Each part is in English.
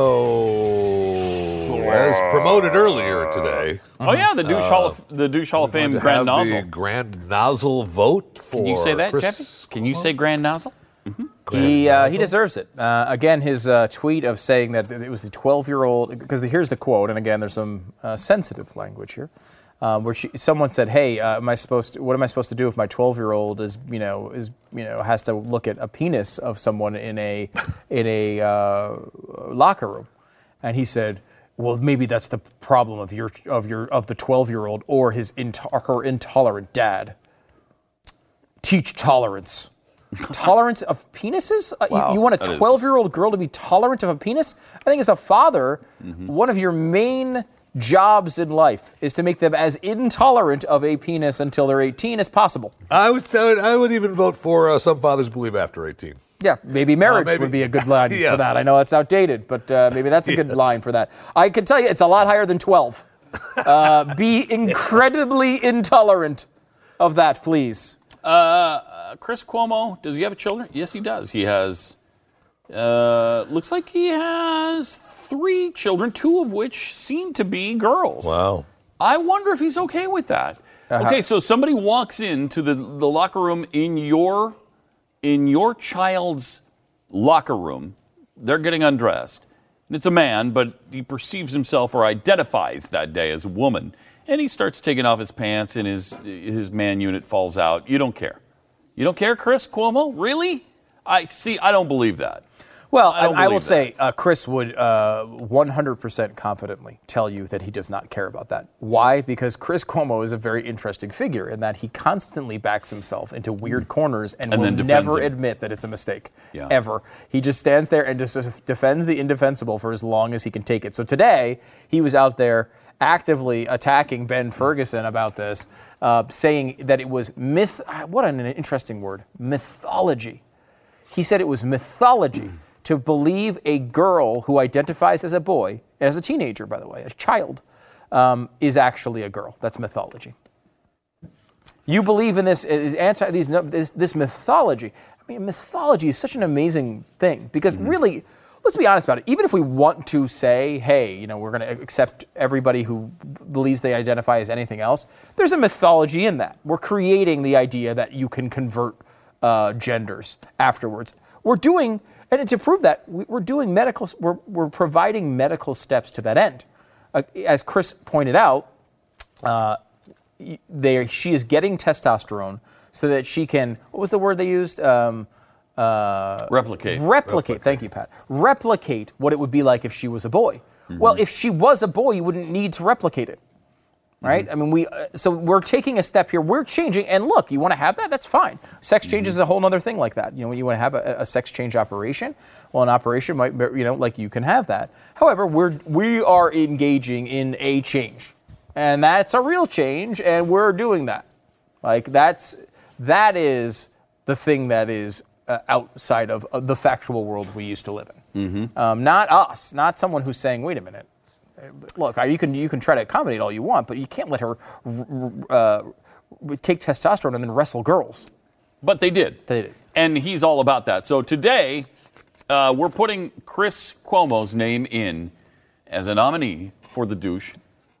So, as promoted earlier today, Oh yeah, the douche hall of the douche hall of fame grand have the nozzle. grand nozzle vote for. Can you say that, Chris Jeffy? Can you say grand nozzle? He uh, he deserves it. Uh, again, his uh, tweet of saying that it was the 12 year old because here's the quote, and again, there's some uh, sensitive language here, um, where she, someone said, "Hey, uh, am I supposed? To, what am I supposed to do if my 12 year old is you know is you know has to look at a penis of someone in a in a uh, locker room?" And he said. Well, maybe that's the problem of your of your of the 12 year old or his into, her intolerant dad. Teach tolerance. tolerance of penises? Uh, you- Wow, you, want a that is- 12 year old girl to be tolerant of a penis? I think as a father, Mm-hmm. one of your main jobs in life is to make them as intolerant of a penis until they're 18 as possible. I would, I would, I would even vote for uh, some fathers believe after 18. Yeah, maybe marriage maybe. would be a good line Yeah. for that. I know that's outdated, but uh, maybe that's a good Yes. line for that. I can tell you it's a lot higher than 12. Uh, be incredibly intolerant of that, please. Uh, Chris Cuomo, does he have children? Yes, he does. He has. Uh, looks like he has three children, two of which seem to be girls. Wow. I wonder if he's okay with that. Uh-huh. Okay, so somebody walks into the, the locker room in your in your child's locker room. They're getting undressed. And it's a man, but he perceives himself or identifies that day as a woman. And he starts taking off his pants and his his man unit falls out. You don't care. You don't care, Chris Cuomo? Really? I see I don't believe that. Well, I I, will believe say uh, Chris would uh, 100% confidently tell you that he does not care about that. Why? Because Chris Cuomo is a very interesting figure in that he constantly backs himself into weird corners and, And will never him. admit that it's a mistake. Yeah. Ever. He just stands there and just defends the indefensible for as long as he can take it. So today, he was out there actively attacking Ben Ferguson about this, uh, saying that it was myth. What an interesting word. Mythology. He said it was mythology to believe a girl who identifies as a boy, as a teenager, by the way, a child, um, is actually a girl. That's mythology. You believe in this is anti these this, this mythology. I mean, mythology is such an amazing thing because really, let's be honest about it. Even if we want to say, hey, you know, we're going to accept everybody who believes they identify as anything else, there's a mythology in that. We're creating the idea that you can convert uh, genders afterwards. We're doing, and to prove that, we- we're doing medical, we're, we're providing medical steps to that end. Uh, as Chris pointed out, uh, they she is getting testosterone so that she can what was the word they used? Um, Replicate. replicate, thank you pat. Replicate what it would be like if she was a boy. Well if she was a boy you wouldn't need to replicate it right? I mean we uh, so we're taking a step here. We're changing and look you want to have that? That's fine. Sex change is a whole other thing like that. You know when you want to have a, a sex change operation? Well an operation might be- you know like you can have that. However we're we are engaging in a change and that's a real change and we're doing that. Like that's that is the thing that is uh, outside of uh, the factual world we used to live in. Um, not us not someone who's saying wait a minute look, you can you can try to accommodate all you want, but you can't let her uh, take testosterone and then wrestle girls. But they did. They did. And he's all about that. So today, uh, we're putting Chris Cuomo's name in as a nominee for the douche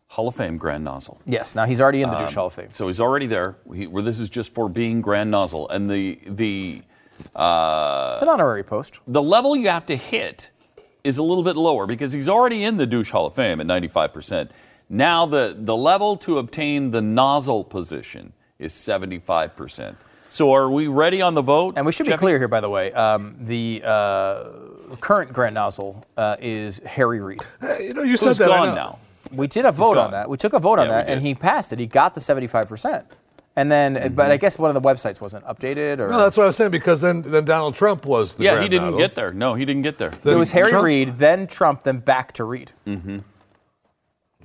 Hall of Fame Grand Nozzle. Yes. Now he's already in the douche Hall of Fame. So he's already there. He, where this is just for being Grand Nozzle, and the the uh, It's an honorary post. the level you have to hit is a little bit lower because he's already in the douche Hall of Fame at 95%. Now the the level to obtain the nozzle position is 75%. So are we ready on the vote? And we should be Jeffy? clear here, by the way. Um, the uh, current Grand Nozzle uh, is Harry Reid. Hey, you know, you Who's said that. I gone know. now? We did a vote on that. We took a vote on Yeah, we that, and he passed it. He got the 75%. And then, Mm-hmm. but I guess one of the websites wasn't updated, or No, that's what I was saying because then, then Donald Trump was the Yeah, grand he didn't nozzle. get there. No, he didn't get there. Then it was Harry Trump- Reid, then Trump, then back to Reid. Mm-hmm.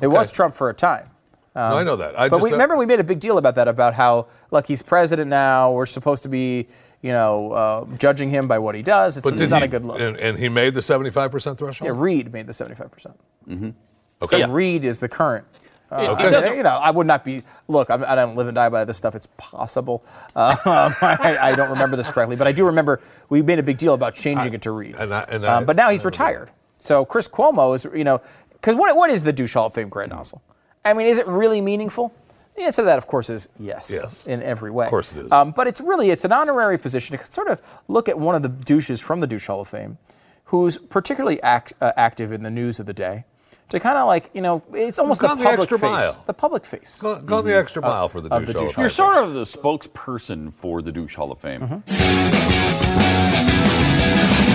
It was Trump for a time. no, I know that. I But just we, uh, remember we made a big deal about that, about how, look, he's president now. We're supposed to be, you know, uh, judging him by what he does. It's, But it's not he- a good look. And, and he made the 75% threshold? yeah, Reid made the 75%. okay. Yeah. Reid is the current. Uh, It- it I- you know, I would not be. Look, I'm, I don't live and die by this stuff. It's possible. Uh, I, I don't remember this correctly, but I do remember we made a big deal about changing it to Reid. and I- and I- um, but now he's I retired. So Chris Cuomo is, you know, because what, what is the douche Hall of Fame Grand Nozzle? I mean, is it really meaningful? The answer to that, of course, is yes, Yes. in every way. Of course it is. Um, but it's really it's an honorary position to sort of look at one of the douches from the douche Hall of Fame, who's particularly act, uh, active in the news of the day, to kind of like you know it's almost the the public extra face, mile. the public face. Go, go the extra mile for the of douche the Hall douche of Hall You're sort of the spokesperson for the douche Hall of Fame. Mm-hmm.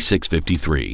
Six fifty-three.